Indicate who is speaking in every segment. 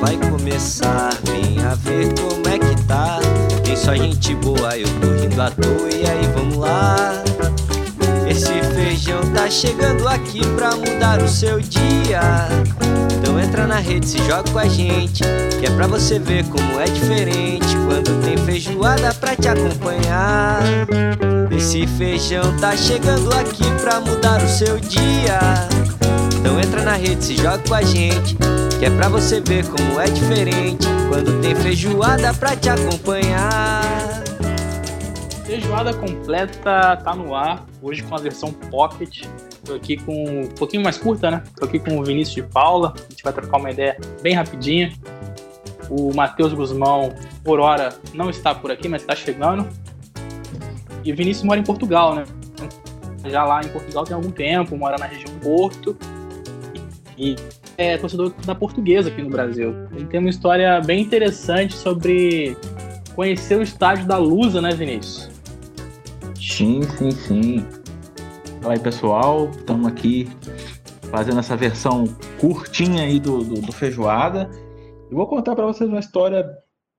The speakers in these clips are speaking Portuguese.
Speaker 1: vai começar. Venha ver como é que tá. Tem só gente boa, eu tô rindo à toa. E aí, vamos lá. Esse feijão tá chegando aqui pra mudar o seu dia. Então entra na rede, se joga com a gente. Que é pra você ver como é diferente. Quando tem feijoada pra te acompanhar. Esse feijão tá chegando aqui pra mudar o seu dia. Então entra na rede, se joga com a gente. Que é pra você ver como é diferente. Quando tem feijoada pra te acompanhar.
Speaker 2: Feijoada completa tá no ar, hoje com a versão Pocket. Tô aqui com um pouquinho mais curta, né? Tô aqui com o Vinícius de Paula, a gente vai trocar uma ideia bem rapidinha. O Matheus Guzmão, por hora, não está por aqui, mas está chegando. E o Vinícius mora em Portugal, né? Já lá em Portugal tem algum tempo, mora na região Porto. E é torcedor da portuguesa aqui no Brasil. Ele tem uma história bem interessante sobre conhecer o estádio da Lusa, né, Vinícius?
Speaker 3: Sim, sim, sim. Fala aí, pessoal. Estamos aqui fazendo essa versão curtinha aí do, do, do Feijoada. Eu vou contar para vocês uma história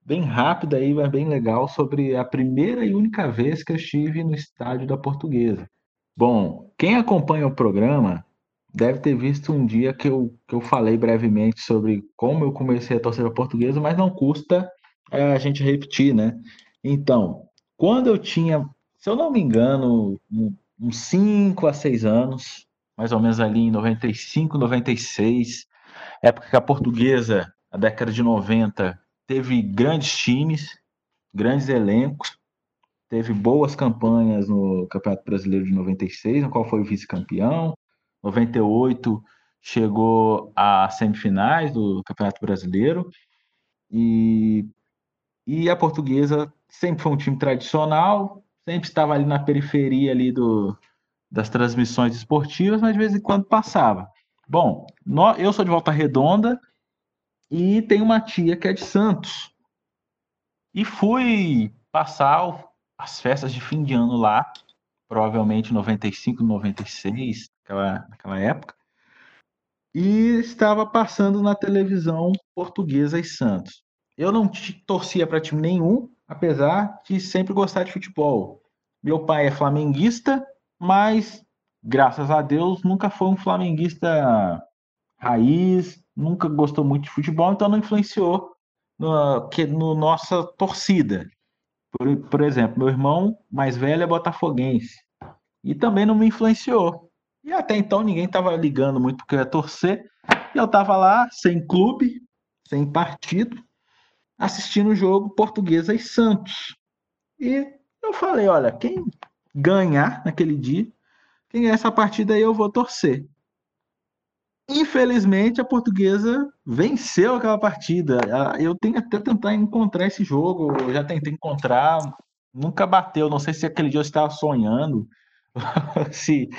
Speaker 3: bem rápida aí, mas bem legal sobre a primeira e única vez que eu estive no estádio da Portuguesa. Bom, quem acompanha o programa deve ter visto um dia que eu, que eu falei brevemente sobre como eu comecei a torcer a Portuguesa, mas não custa é, a gente repetir, né? Então, quando eu tinha, se eu não me engano, uns 5 a 6 anos, mais ou menos ali em 95, 96, época que a Portuguesa, a década de 90, teve grandes times, grandes elencos, teve boas campanhas no Campeonato Brasileiro de 96, no qual foi vice-campeão. 98 chegou às semifinais do Campeonato Brasileiro. E, e a Portuguesa sempre foi um time tradicional, sempre estava ali na periferia ali do, das transmissões esportivas, mas de vez em quando passava. Bom, eu sou de Volta Redonda e tenho uma tia que é de Santos. E fui passar as festas de fim de ano lá, provavelmente 95, 96, naquela, naquela época. E estava passando na televisão portuguesa e Santos. Eu não torcia para time nenhum, apesar de sempre gostar de futebol. Meu pai é flamenguista, mas graças a Deus nunca foi um flamenguista raiz, nunca gostou muito de futebol, então não influenciou no, que, no nossa torcida. Por, por exemplo, meu irmão mais velho é botafoguense e também não me influenciou. E até então ninguém estava ligando muito porque eu ia torcer. E eu estava lá sem clube, sem partido, assistindo o jogo Portuguesa e Santos. E eu falei, olha, quem ganhar naquele dia, quem ganhar essa partida aí eu vou torcer. Infelizmente, a portuguesa venceu aquela partida. Eu tenho até tentar encontrar esse jogo, eu já tentei encontrar, nunca bateu. Não sei se aquele dia eu estava sonhando, se,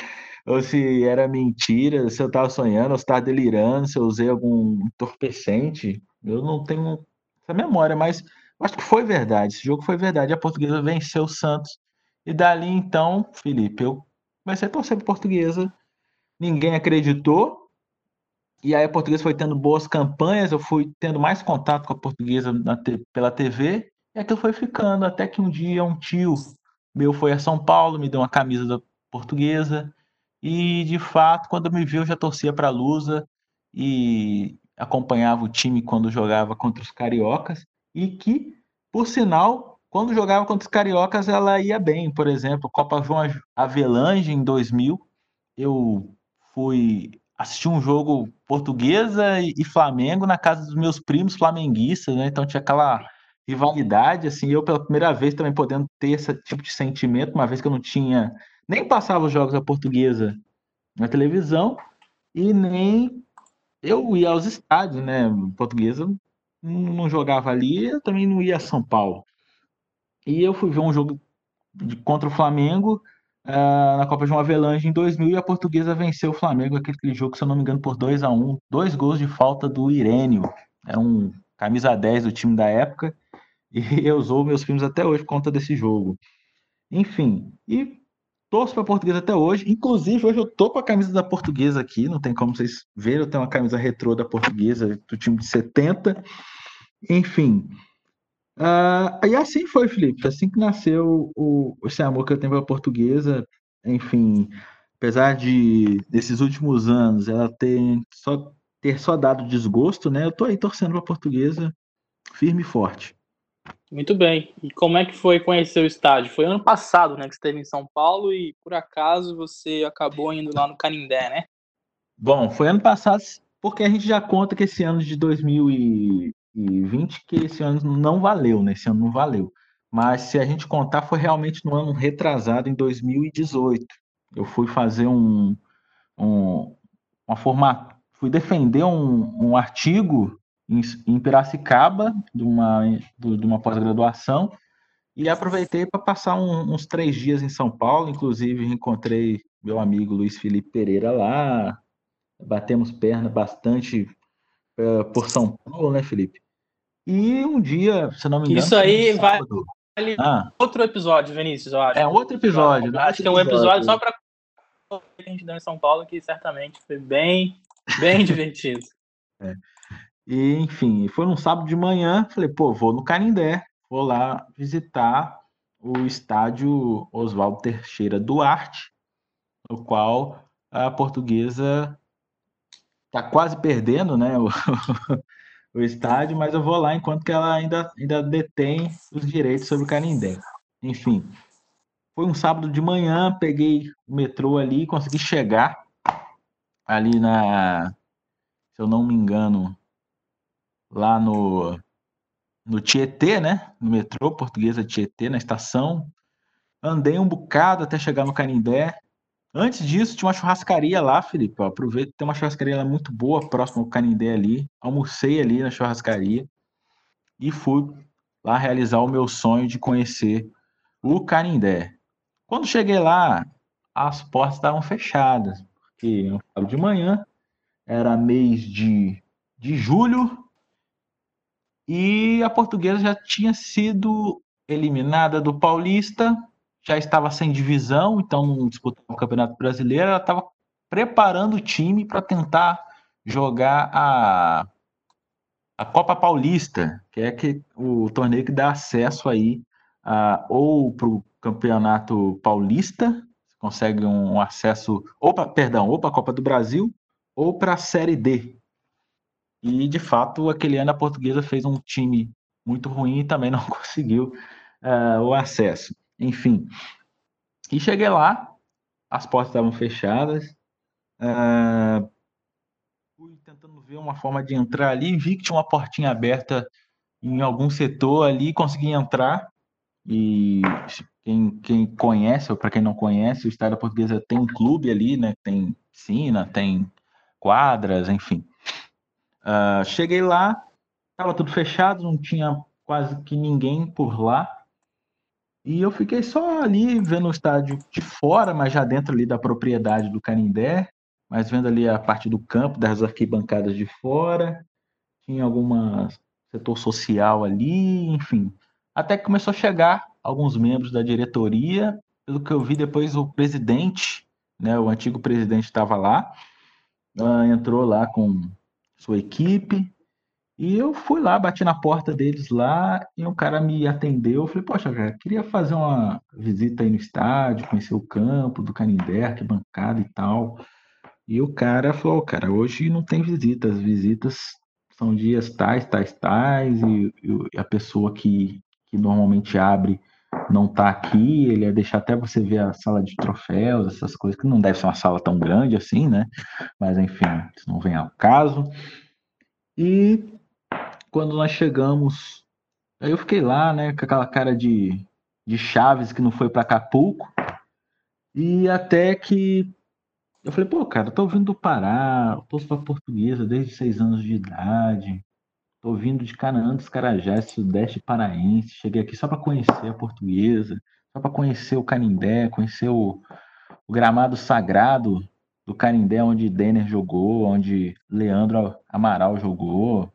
Speaker 3: ou se era mentira, se eu estava sonhando, ou se estava delirando, se eu usei algum entorpecente. Eu não tenho essa memória, mas acho que foi verdade. Esse jogo foi verdade. A portuguesa venceu o Santos. E dali então, Felipe, eu comecei a torcer para portuguesa. Ninguém acreditou, e aí a portuguesa foi tendo boas campanhas, eu fui tendo mais contato com a portuguesa pela TV, e aquilo foi ficando, até que um dia um tio meu foi a São Paulo, me deu uma camisa da portuguesa, e de fato, quando me viu, já torcia para a Lusa e acompanhava o time quando jogava contra os cariocas, e que, por sinal, quando jogava contra os cariocas, ela ia bem. Por exemplo, Copa João Avelange em 2000, eu fui assistir um jogo portuguesa e, Flamengo na casa dos meus primos flamenguistas, né? Então tinha aquela rivalidade, assim, eu pela primeira vez também podendo ter esse tipo de sentimento, uma vez que eu não tinha, nem passava os jogos da portuguesa na televisão e nem eu ia aos estádios, né? Portuguesa não jogava ali, eu também não ia a São Paulo. E eu fui ver um jogo de, contra o Flamengo uh, na Copa João Avelange em 2000 e a Portuguesa venceu o Flamengo aquele jogo, se eu não me engano, por 2 a 1 Dois gols de falta do Irênio. Era um camisa 10 do time da época e eu usou meus filmes até hoje por conta desse jogo. Enfim, e torço para portuguesa até hoje. Inclusive, hoje eu tô com a camisa da portuguesa aqui, não tem como vocês verem, eu tenho uma camisa retrô da portuguesa, do time de 70. Enfim. Uh, e assim foi, Felipe. Assim que nasceu o, esse amor que eu tenho pela portuguesa, enfim, apesar de desses últimos anos ela ter só, ter só dado desgosto, né? Eu tô aí torcendo para a portuguesa firme e forte.
Speaker 2: Muito bem. E como é que foi conhecer o estádio? Foi ano passado, né, que esteve em São Paulo e por acaso você acabou indo lá no Canindé, né?
Speaker 3: Bom, foi ano passado, porque a gente já conta que esse ano de 2020 que esse ano não valeu, né? Esse ano não valeu. Mas se a gente contar, foi realmente no ano retrasado, em 2018. Eu fui fazer um, um uma forma, fui defender um, um artigo em, Piracicaba, de uma, de uma pós-graduação, e aproveitei para passar um, uns três dias em São Paulo. Inclusive, encontrei meu amigo Luiz Felipe Pereira lá, batemos perna bastante uh, por São Paulo, né, Felipe? E um dia, se não me engano.
Speaker 2: Isso aí vai. Vale ah. outro episódio, Vinícius, eu acho.
Speaker 3: É outro episódio.
Speaker 2: Né? Acho que é um episódio só para que a gente deu em São Paulo, que certamente foi bem, bem divertido.
Speaker 3: É. E, enfim, foi num sábado de manhã, falei, pô, vou no Canindé, vou lá visitar o estádio Oswaldo Teixeira Duarte, no qual a portuguesa está quase perdendo né, o, o, estádio, mas eu vou lá enquanto que ela ainda, ainda detém os direitos sobre o Canindé. Enfim, foi um sábado de manhã, peguei o metrô ali, consegui chegar ali na, se eu não me engano, lá no, no Tietê, né? No metrô portuguesa Tietê, na estação. Andei um bocado até chegar no Canindé. Antes disso, tinha uma churrascaria lá, Felipe. Aproveita, tem uma churrascaria lá muito boa, próximo ao Canindé ali. Almocei ali na churrascaria e fui lá realizar o meu sonho de conhecer o Canindé. Quando cheguei lá, as portas estavam fechadas, porque de manhã era mês de, de julho e a portuguesa já tinha sido eliminada do Paulista, já estava sem divisão, então não disputava o Campeonato Brasileiro, ela estava preparando o time para tentar jogar a, a Copa Paulista, que é que, o torneio que dá acesso aí a, ou para o Campeonato Paulista, consegue um acesso, ou pra, perdão, ou para a Copa do Brasil, ou para a Série D, e, de fato, aquele ano a portuguesa fez um time muito ruim e também não conseguiu uh, o acesso. Enfim. E cheguei lá, as portas estavam fechadas. Uh, fui tentando ver uma forma de entrar ali, vi que tinha uma portinha aberta em algum setor ali, consegui entrar. E quem, quem conhece, ou para quem não conhece, o Estado Portuguesa tem um clube ali, né? Tem piscina, tem quadras, enfim. Uh, cheguei lá, estava tudo fechado, não tinha quase que ninguém por lá. E eu fiquei só ali vendo o estádio de fora, mas já dentro ali da propriedade do Canindé, mas vendo ali a parte do campo, das arquibancadas de fora. Tinha alguma setor social ali, enfim. Até que começou a chegar alguns membros da diretoria. Pelo que eu vi depois, o presidente, né, o antigo presidente estava lá, uh, entrou lá com sua equipe. E eu fui lá, bati na porta deles lá e um cara me atendeu. Eu falei, poxa, cara, queria fazer uma visita aí no estádio, conhecer o campo do Canindé, arquibancada e tal. E o cara falou, cara, hoje não tem visitas, visitas são dias tais, tais, tais, e, e a pessoa que, que normalmente abre não tá aqui, ele ia deixar até você ver a sala de troféus, essas coisas, que não deve ser uma sala tão grande assim, né? Mas enfim, isso não vem ao caso. E quando nós chegamos, eu fiquei lá, né, com aquela cara de, de Chaves que não foi para Acapulco. E até que eu falei, pô, cara, eu tô vindo do Pará, eu tô pra portuguesa desde seis anos de idade. Tô vindo de Canaã dos Carajás, Sudeste Paraense. Cheguei aqui só para conhecer a portuguesa, só para conhecer o Canindé, conhecer o, o, gramado sagrado do Canindé, onde Denner jogou, onde Leandro Amaral jogou,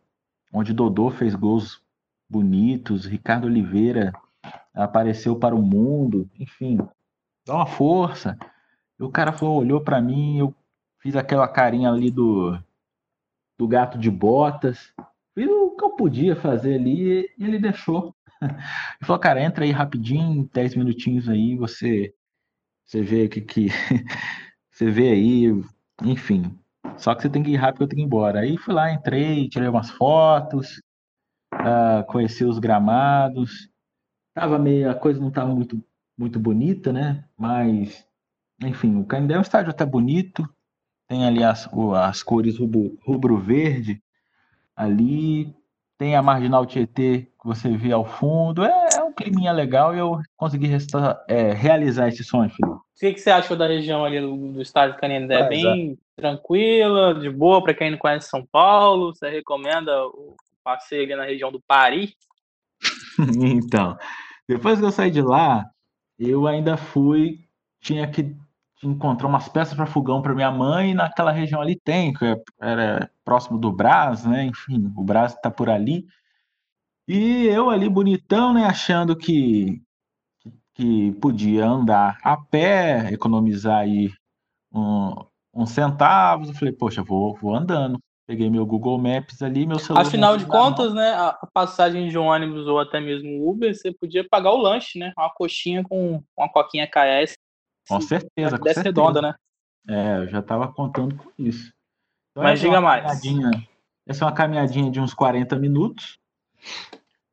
Speaker 3: onde Dodô fez gols bonitos, Ricardo Oliveira apareceu para o mundo, enfim. dá uma força. E o cara falou, olhou para mim, eu fiz aquela carinha ali do, do gato de botas. Que eu podia fazer ali e ele deixou. Ele falou, cara, entra aí rapidinho, 10 minutinhos aí, você, você vê o que, que você vê aí, enfim. Só que você tem que ir rápido, eu tenho que ir embora. Aí fui lá, entrei, tirei umas fotos, uh, conheci os gramados. Tava meio, a coisa não estava muito, muito bonita, né? Mas, enfim, o Canindé é um estádio até bonito. Tem ali as, as cores rubro-verde ali. Tem a Marginal Tietê que você vê ao fundo. É, é um climinha legal e eu consegui resta, é, realizar esse sonho, Felipe. O
Speaker 2: que, que você achou da região ali do, do estádio Canindé? Ah, Bem tranquila, de boa para quem não conhece São Paulo? Você recomenda o passeio ali na região do Paris?
Speaker 3: então, depois que eu saí de lá, eu ainda fui, tinha que encontrar umas peças para fogão para minha mãe, e naquela região ali tem, que era próximo do Brás, né? Enfim, o Brás está por ali. E eu ali bonitão, né, achando que que podia andar a pé, economizar aí um, uns centavos. Eu falei, poxa, vou, vou andando. Peguei meu Google Maps ali, meu celular.
Speaker 2: Afinal de contas, né, a passagem de um ônibus ou até mesmo Uber, você podia pagar o lanche, né? Uma coxinha com uma coquinha KS.
Speaker 3: Com certeza, com
Speaker 2: certeza. redonda, né?
Speaker 3: É, eu já estava contando com isso.
Speaker 2: Então, Mas diga mais.
Speaker 3: Essa é uma caminhadinha de uns 40 minutos.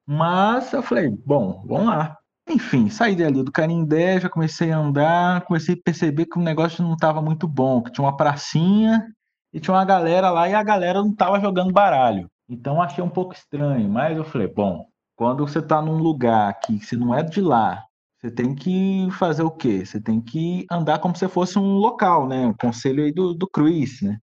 Speaker 3: Mas eu falei, bom, vamos lá. Enfim, saí dali do Canindé, já comecei a andar, comecei a perceber que o negócio não estava muito bom, que tinha uma pracinha e tinha uma galera lá e a galera não estava jogando baralho. Então achei um pouco estranho, mas eu falei, bom, quando você está num lugar que você não é de lá, você tem que fazer o quê? Você tem que andar como se fosse um local, né? Um conselho aí do, do Cruz, né?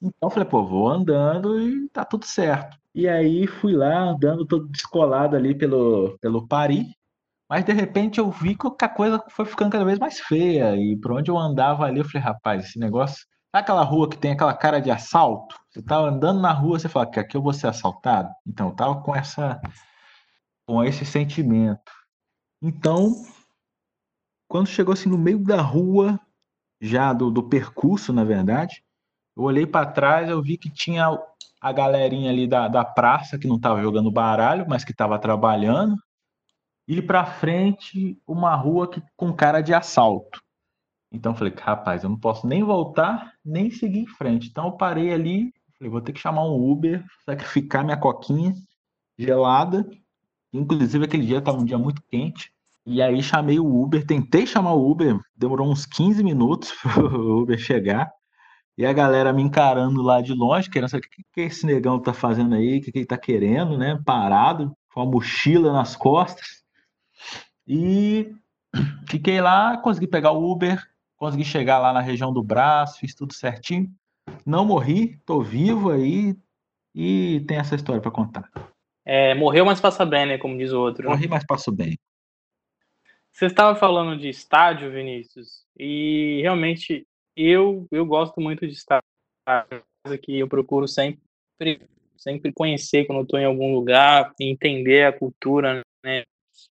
Speaker 3: Então eu falei, pô, vou andando e tá tudo certo. E aí fui lá andando todo descolado ali pelo, pelo Paris. Mas de repente eu vi que a coisa foi ficando cada vez mais feia. E por onde eu andava ali, eu falei, rapaz, esse negócio. Sabe aquela rua que tem aquela cara de assalto? Você tá andando na rua, você fala que aqui eu vou ser assaltado? Então, eu tava com essa com esse sentimento. Então, quando chegou assim no meio da rua, já do, do percurso, na verdade, eu olhei para trás, eu vi que tinha a galerinha ali da, da praça que não estava jogando baralho, mas que estava trabalhando e para frente uma rua que, com cara de assalto. Então eu falei, rapaz, eu não posso nem voltar, nem seguir em frente. Então eu parei ali, falei, vou ter que chamar um Uber, sacrificar minha coquinha gelada. Inclusive aquele dia estava um dia muito quente. E aí chamei o Uber, tentei chamar o Uber, demorou uns 15 minutos para o Uber chegar. E a galera me encarando lá de longe, querendo saber o que, que esse negão tá fazendo aí, o que, que ele tá querendo, né? Parado, com a mochila nas costas. E fiquei lá, consegui pegar o Uber, consegui chegar lá na região do braço, fiz tudo certinho. Não morri, tô vivo aí e tem essa história para contar.
Speaker 2: É, morreu, mas passa bem, né? Como diz o outro.
Speaker 3: Né? Morri, mas passo bem.
Speaker 2: Você estava falando de estádio, Vinícius, e realmente eu, eu gosto muito de estádio. Que eu procuro sempre, sempre conhecer quando estou em algum lugar, entender a cultura, né?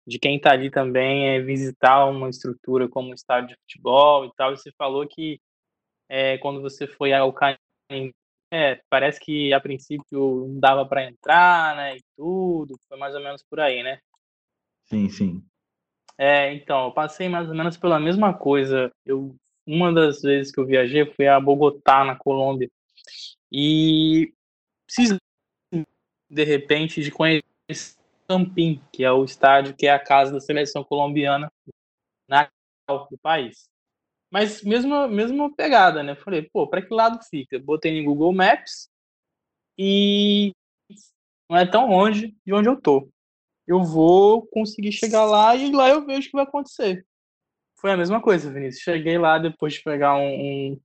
Speaker 2: de quem está ali também é visitar uma estrutura como um estádio de futebol e tal. E você falou que é, quando você foi ao Canindé, é, parece que a princípio não dava para entrar, né, e tudo. Foi mais ou menos por aí, né?
Speaker 3: Sim, sim.
Speaker 2: É, então, eu passei mais ou menos pela mesma coisa. Eu, uma das vezes que eu viajei foi a Bogotá, na Colômbia. E preciso, de repente, de conhecer Campim, que é o estádio que é a casa da seleção colombiana na do país. Mas mesma mesma pegada, né? Falei, pô, para que lado fica? Botei no Google Maps e não é tão longe de onde eu tô. Eu vou conseguir chegar lá e lá eu vejo o que vai acontecer. Foi a mesma coisa, Vinícius. Cheguei lá depois de pegar um, um,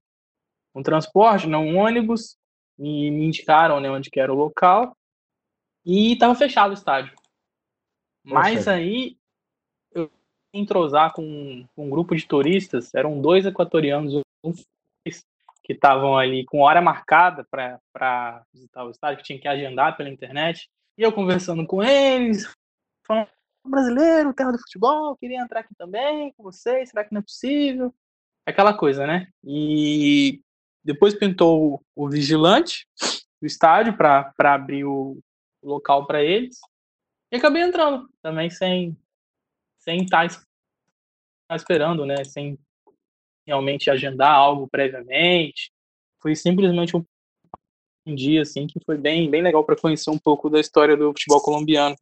Speaker 2: um transporte, não um ônibus, e me indicaram né, onde que era o local e estava fechado o estádio. Mas Poxa. aí entrosar com, um grupo de turistas, eram dois equatorianos que estavam ali com hora marcada para visitar o estádio, que tinha que agendar pela internet. E eu conversando com eles, falando, brasileiro, terra do futebol, queria entrar aqui também com vocês, será que não é possível? Aquela coisa, né? E depois pintou o vigilante do estádio para abrir o local para eles. E acabei entrando também sem sem estar esperando, né? Sem realmente agendar algo previamente. Foi simplesmente um, um dia assim que foi bem bem legal para conhecer um pouco da história do futebol colombiano.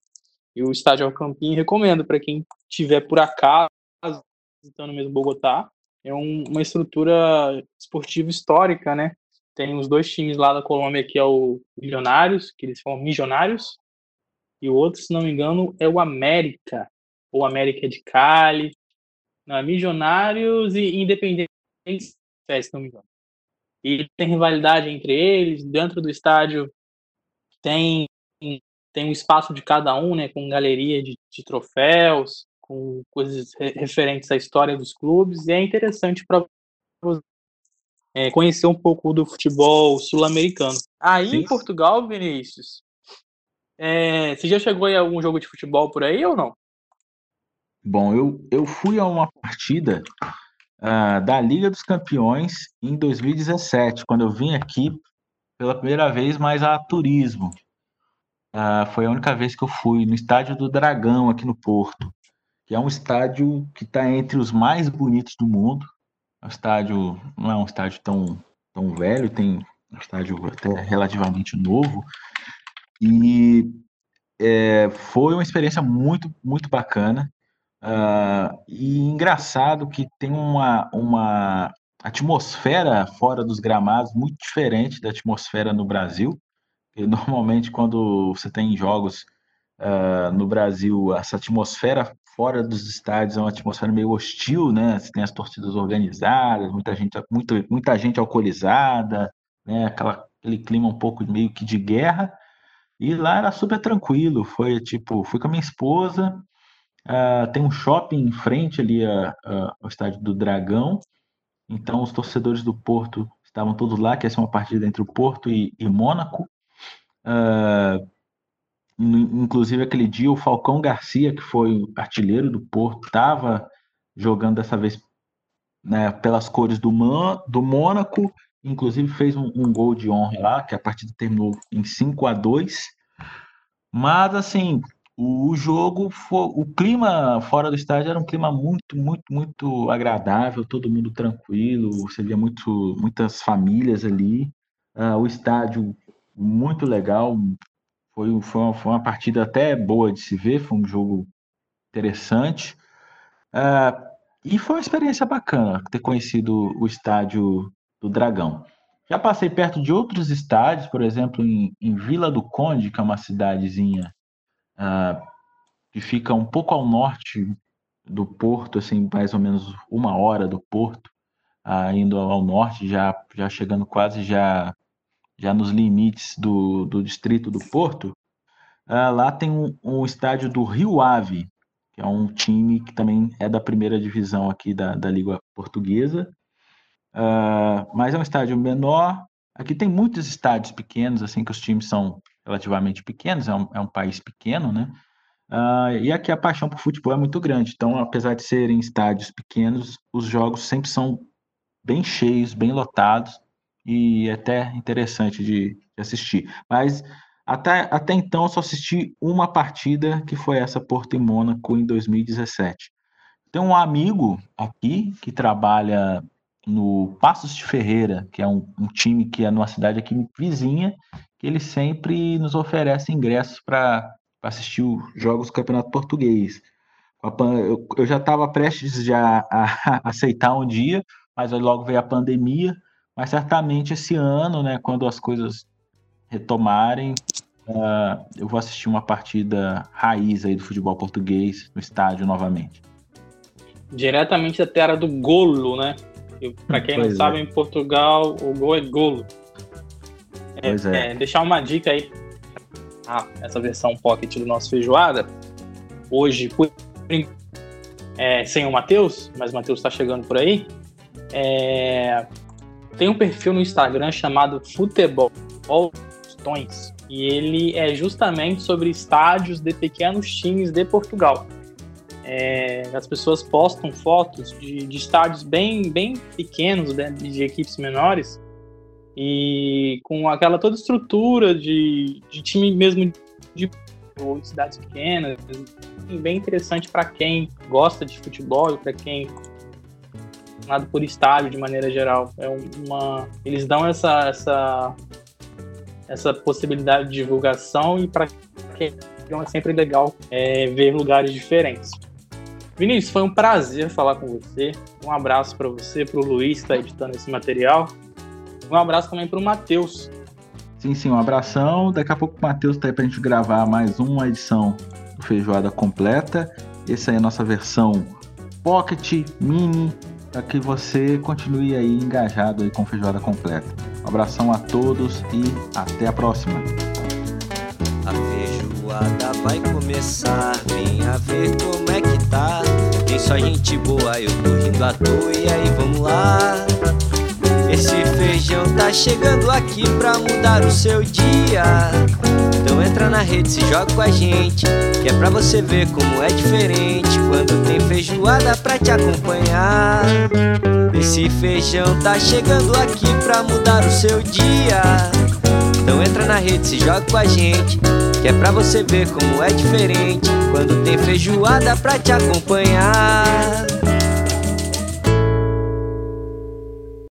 Speaker 2: E o estádio Alcampim recomendo para quem tiver por acaso visitando mesmo Bogotá. É um, uma estrutura esportiva histórica, né? Tem os dois times lá da Colômbia que é o Milionários, que eles falam Milionários, e o outro, se não me engano, é o América, ou América de Cali. Não, é Milionários e Independentes, se não me engano. E tem rivalidade entre eles, dentro do estádio tem tem um espaço de cada um, né, com galeria de, de troféus, com coisas referentes à história dos clubes, e é interessante para é, conhecer um pouco do futebol sul-americano. Aí Sim. em Portugal, Vinícius, é, você já chegou em algum jogo de futebol por aí ou não?
Speaker 3: Bom, eu, eu fui a uma partida uh, da Liga dos Campeões em 2017, quando eu vim aqui pela primeira vez mais a turismo. Uh, foi a única vez que eu fui no estádio do Dragão, aqui no Porto, que é um estádio que está entre os mais bonitos do mundo. É um estádio, não é um estádio tão, tão velho, tem um estádio até relativamente novo. E é, foi uma experiência muito, muito bacana. Uh, e engraçado que tem uma, uma atmosfera fora dos gramados muito diferente da atmosfera no Brasil. E normalmente, quando você tem jogos uh, no Brasil, essa atmosfera fora dos estádios é uma atmosfera meio hostil, né? Você tem as torcidas organizadas, muita gente, muita, muita gente alcoolizada, né? Aquela, aquele clima um pouco meio que de guerra. E lá era super tranquilo. Foi tipo, fui com a minha esposa. Uh, tem um shopping em frente ali a, a, ao estádio do Dragão. Então, os torcedores do Porto estavam todos lá, que essa é uma partida entre o Porto e, e Mônaco. Uh, inclusive, aquele dia, o Falcão Garcia, que foi artilheiro do Porto, estava jogando dessa vez né, pelas cores do, Man, do Mônaco, inclusive fez um, um, gol de honra lá, que a partida terminou em 5 a 2 Mas, assim, o, jogo, foi, o clima fora do estádio era um clima muito, muito, muito agradável, todo mundo tranquilo, você via muito, muitas famílias ali. Uh, o estádio muito legal. Foi, foi, uma, foi uma partida até boa de se ver, foi um jogo interessante. Uh, e foi uma experiência bacana ter conhecido o estádio do Dragão. Já passei perto de outros estádios, por exemplo, em, em Vila do Conde, que é uma cidadezinha uh, que fica um pouco ao norte do Porto, assim, mais ou menos uma hora do Porto, uh, indo ao norte, já, já chegando quase já já nos limites do, do distrito do Porto, uh, lá tem um, um, estádio do Rio Ave, que é um time que também é da primeira divisão aqui da, da Liga Portuguesa, uh, mas é um estádio menor. Aqui tem muitos estádios pequenos, assim, que os times são relativamente pequenos, é um, é um país pequeno, né? Uh, e aqui a paixão por futebol é muito grande. Então, apesar de serem estádios pequenos, os jogos sempre são bem cheios, bem lotados e é até interessante de, de assistir. Mas até, até então eu só assisti uma partida, que foi essa Porto e Mônaco em 2017. Tem um amigo aqui que trabalha no Passos de Ferreira, que é um, um time que é numa cidade aqui vizinha, que ele sempre nos oferece ingressos para assistir os jogos do Campeonato Português. Eu, já estava prestes já a, aceitar um dia, mas logo veio a pandemia, mas certamente esse ano, né, quando as coisas retomarem, uh, eu vou assistir uma partida raiz aí do futebol português no estádio novamente.
Speaker 2: Diretamente da terra do golo, né? Para quem pois não é. sabe, em Portugal o gol é golo. É, é. é, deixar uma dica aí. Ah, essa versão pocket do nosso feijoada. Hoje, por, é, sem o Matheus, mas o Matheus está chegando por aí. É, tem um perfil no Instagram chamado Futebol Tostões e ele é justamente sobre estádios de pequenos times de Portugal. É, as pessoas postam fotos de, de estádios bem, bem pequenos, né, de equipes menores, e com aquela toda estrutura de, de time mesmo de, ou de cidades pequenas, bem interessante para quem gosta de futebol, para quem nada por estádio de maneira geral. É uma, eles dão essa, essa, essa possibilidade de divulgação e para quem é sempre legal é, ver lugares diferentes. Vinícius, foi um prazer falar com você. Um abraço para você, para o Luiz que está editando esse material. Um abraço também para o Matheus.
Speaker 3: Sim, sim, um abração. Daqui a pouco o Matheus está aí para a gente gravar mais uma edição do Feijoada Completa. Essa é a nossa versão Pocket, Mini, para que você continue aí engajado aí com Feijoada Completa. Um abração a todos e até a próxima.
Speaker 1: A feijoada vai começar, venha ver como só gente boa, eu tô rindo à toa, e aí vamos lá. Esse feijão tá chegando aqui pra mudar o seu dia. Então entra na rede, se joga com a gente, que é pra você ver como é diferente quando tem feijoada pra te acompanhar. Esse feijão tá chegando aqui pra mudar o seu dia. Então entra na rede, se joga com a gente, que é pra você ver como é diferente quando tem feijoada pra te acompanhar.